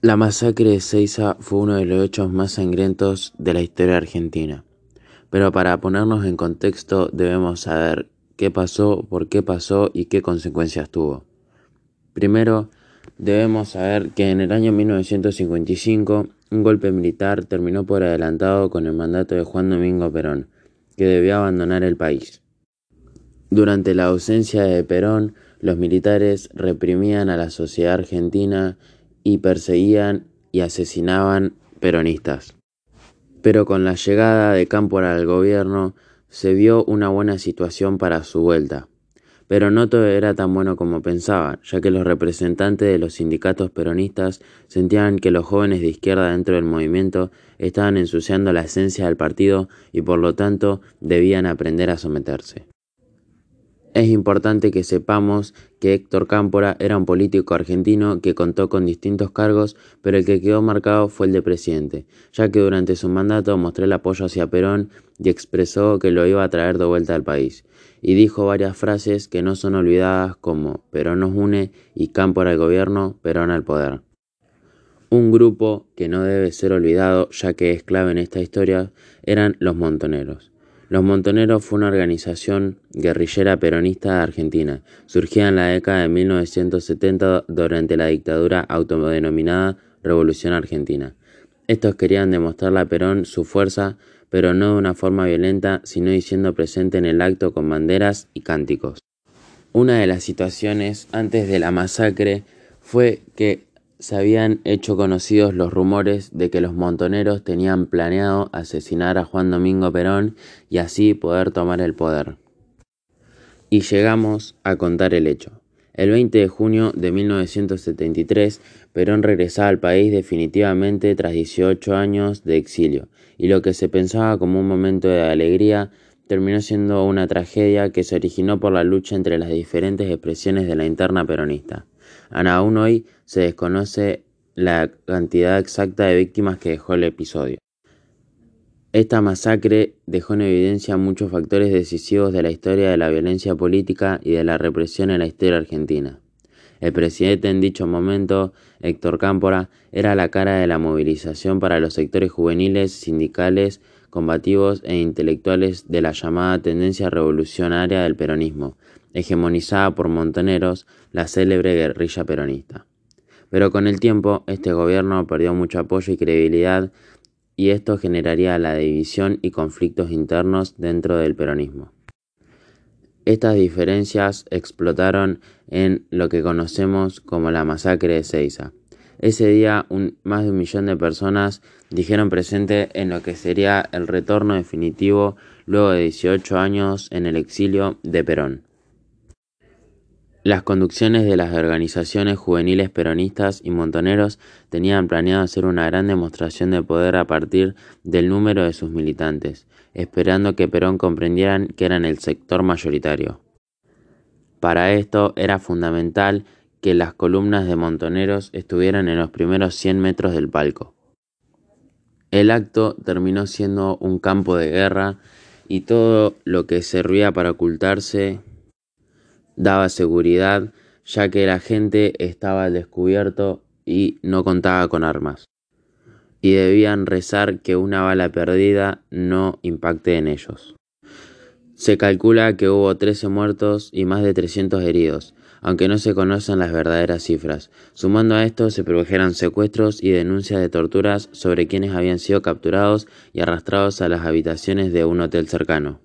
La masacre de Ezeiza fue uno de los hechos más sangrientos de la historia argentina. Pero para ponernos en contexto debemos saber qué pasó, por qué pasó y qué consecuencias tuvo. Primero, debemos saber que en el año 1955 un golpe militar terminó por adelantado con el mandato de Juan Domingo Perón, que debió abandonar el país. Durante la ausencia de Perón, los militares reprimían a la sociedad argentina y perseguían y asesinaban peronistas. Pero con la llegada de Cámpora al gobierno se vio una buena situación para su vuelta. Pero no todo era tan bueno como pensaba, ya que los representantes de los sindicatos peronistas sentían que los jóvenes de izquierda dentro del movimiento estaban ensuciando la esencia del partido y por lo tanto debían aprender a someterse. Es importante que sepamos que Héctor Cámpora era un político argentino que contó con distintos cargos, pero el que quedó marcado fue el de presidente, ya que durante su mandato mostró el apoyo hacia Perón y expresó que lo iba a traer de vuelta al país, y dijo varias frases que no son olvidadas como Perón nos une y Cámpora al gobierno, Perón al poder. Un grupo que no debe ser olvidado, ya que es clave en esta historia, eran los montoneros. Los Montoneros fue una organización guerrillera peronista Argentina, surgida en la década de 1970 durante la dictadura autodenominada Revolución Argentina. Estos querían demostrarle a Perón su fuerza, pero no de una forma violenta, sino diciendo presente en el acto con banderas y cánticos. Una de las situaciones antes de la masacre fue que se habían hecho conocidos los rumores de que los montoneros tenían planeado asesinar a Juan Domingo Perón y así poder tomar el poder. Y llegamos a contar el hecho. El 20 de junio de 1973, Perón regresaba al país definitivamente tras 18 años de exilio, y lo que se pensaba como un momento de alegría terminó siendo una tragedia que se originó por la lucha entre las diferentes expresiones de la interna peronista. Aún hoy se desconoce la cantidad exacta de víctimas que dejó el episodio. Esta masacre dejó en evidencia muchos factores decisivos de la historia de la violencia política y de la represión en la historia argentina. El presidente en dicho momento, Héctor Cámpora, era la cara de la movilización para los sectores juveniles, sindicales, combativos e intelectuales de la llamada tendencia revolucionaria del peronismo, hegemonizada por Montoneros, la célebre guerrilla peronista. Pero con el tiempo, este gobierno perdió mucho apoyo y credibilidad y esto generaría la división y conflictos internos dentro del peronismo. Estas diferencias explotaron en lo que conocemos como la masacre de Ceiza. Ese día más de un millón de personas dijeron presente en lo que sería el retorno definitivo luego de 18 años en el exilio de Perón. Las conducciones de las organizaciones juveniles peronistas y montoneros tenían planeado hacer una gran demostración de poder a partir del número de sus militantes, esperando que Perón comprendieran que eran el sector mayoritario. Para esto era fundamental que las columnas de montoneros estuvieran en los primeros 100 metros del palco. El acto terminó siendo un campo de guerra y todo lo que servía para ocultarse daba seguridad ya que la gente estaba al descubierto y no contaba con armas. Y debían rezar que una bala perdida no impacte en ellos. Se calcula que hubo 13 muertos y más de 300 heridos, aunque no se conocen las verdaderas cifras. Sumando a esto se produjeron secuestros y denuncias de torturas sobre quienes habían sido capturados y arrastrados a las habitaciones de un hotel cercano.